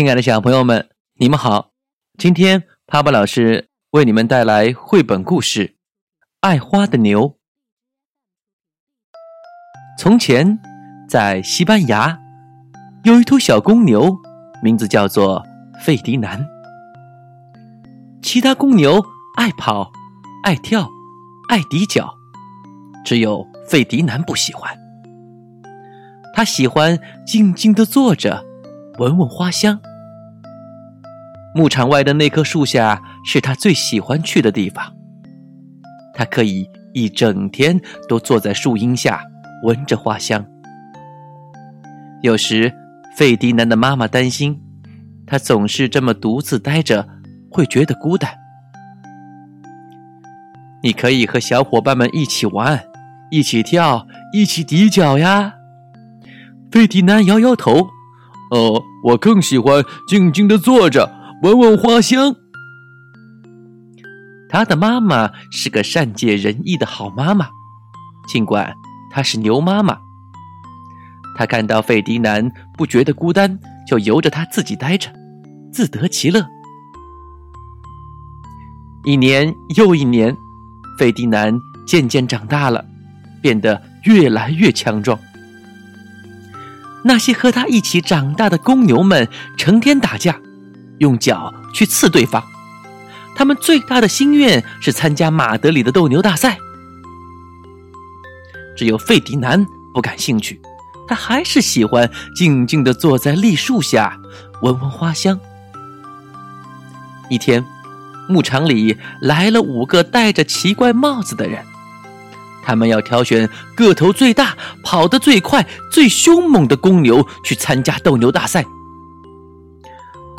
亲爱的小朋友们，你们好！今天帕帕老师为你们带来绘本故事《爱花的牛》。从前，在西班牙，有一头小公牛，名字叫做费迪南。其他公牛爱跑、爱跳、爱抵脚，只有费迪南不喜欢。他喜欢静静的坐着。闻闻花香。牧场外的那棵树下是他最喜欢去的地方。他可以一整天都坐在树荫下闻着花香。有时，费迪南的妈妈担心他总是这么独自待着，会觉得孤单。你可以和小伙伴们一起玩，一起跳，一起抵脚呀。费迪南摇摇头。哦，我更喜欢静静的坐着，闻闻花香。他的妈妈是个善解人意的好妈妈，尽管她是牛妈妈。她看到费迪南不觉得孤单，就由着他自己待着，自得其乐。一年又一年，费迪南渐渐长大了，变得越来越强壮。那些和他一起长大的公牛们成天打架，用脚去刺对方。他们最大的心愿是参加马德里的斗牛大赛。只有费迪南不感兴趣，他还是喜欢静静的坐在栗树下，闻闻花香。一天，牧场里来了五个戴着奇怪帽子的人。他们要挑选个头最大、跑得最快、最凶猛的公牛去参加斗牛大赛。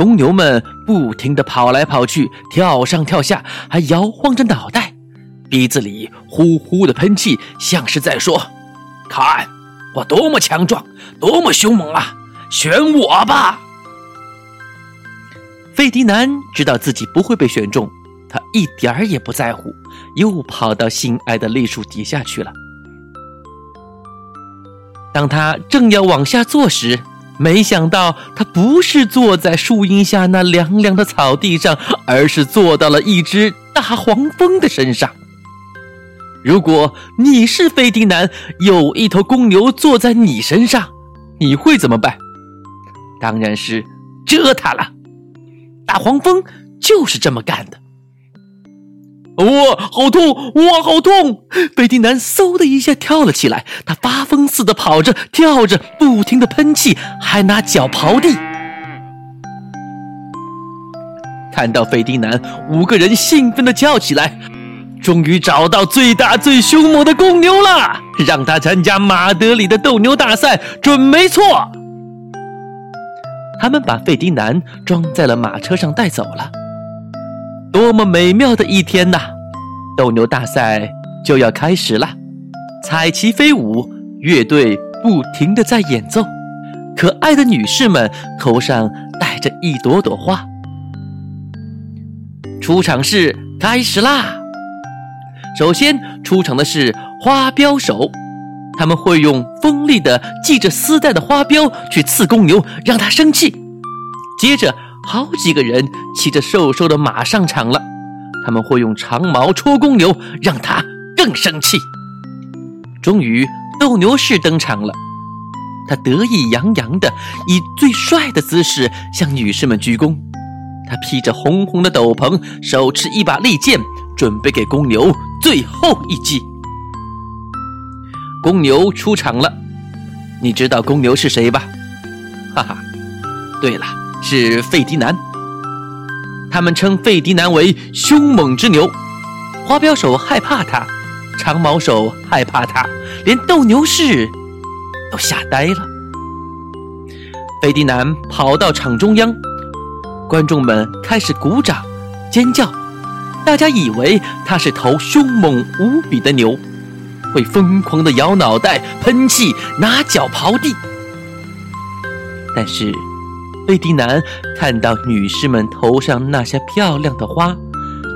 公牛们不停地跑来跑去，跳上跳下，还摇晃着脑袋，鼻子里呼呼的喷气，像是在说：“看我多么强壮，多么凶猛啊！选我吧！”费迪南知道自己不会被选中。他一点儿也不在乎，又跑到心爱的栗树底下去了。当他正要往下坐时，没想到他不是坐在树荫下那凉凉的草地上，而是坐到了一只大黄蜂的身上。如果你是费迪南，有一头公牛坐在你身上，你会怎么办？当然是蛰它了。大黄蜂就是这么干的。哇，好痛！哇，好痛！费迪南嗖的一下跳了起来，他发疯似的跑着、跳着，不停的喷气，还拿脚刨地。看到费迪南，五个人兴奋的叫起来：“终于找到最大最凶猛的公牛了！让他参加马德里的斗牛大赛，准没错。”他们把费迪南装在了马车上带走了。多么美妙的一天呐！斗牛大赛就要开始了，彩旗飞舞，乐队不停的在演奏，可爱的女士们头上戴着一朵朵花。出场式开始啦！首先出场的是花镖手，他们会用锋利的系着丝带的花镖去刺公牛，让它生气。接着。好几个人骑着瘦瘦的马上场了，他们会用长矛戳公牛，让他更生气。终于，斗牛士登场了，他得意洋洋的以最帅的姿势向女士们鞠躬。他披着红红的斗篷，手持一把利剑，准备给公牛最后一击。公牛出场了，你知道公牛是谁吧？哈哈，对了。是费迪南，他们称费迪南为凶猛之牛。花镖手害怕他，长矛手害怕他，连斗牛士都吓呆了。费迪南跑到场中央，观众们开始鼓掌、尖叫，大家以为他是头凶猛无比的牛，会疯狂地摇脑袋、喷气、拿脚刨地，但是。费迪南看到女士们头上那些漂亮的花，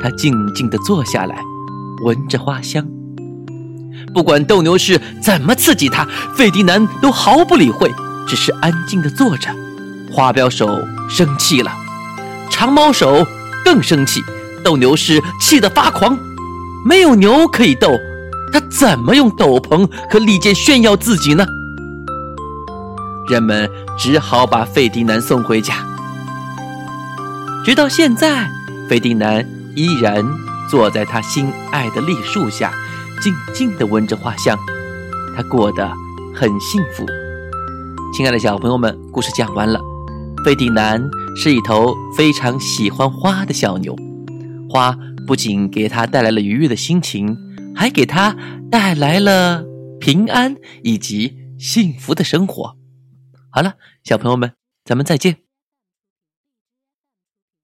他静静地坐下来，闻着花香。不管斗牛士怎么刺激他，费迪南都毫不理会，只是安静地坐着，花镖手生气了，长毛手更生气，斗牛士气得发狂。没有牛可以斗，他怎么用斗篷和利剑炫耀自己呢？人们只好把费迪南送回家。直到现在，费迪南依然坐在他心爱的栗树下，静静地闻着花香。他过得很幸福。亲爱的小朋友们，故事讲完了。费迪南是一头非常喜欢花的小牛，花不仅给他带来了愉悦的心情，还给他带来了平安以及幸福的生活。好了，小朋友们，咱们再见。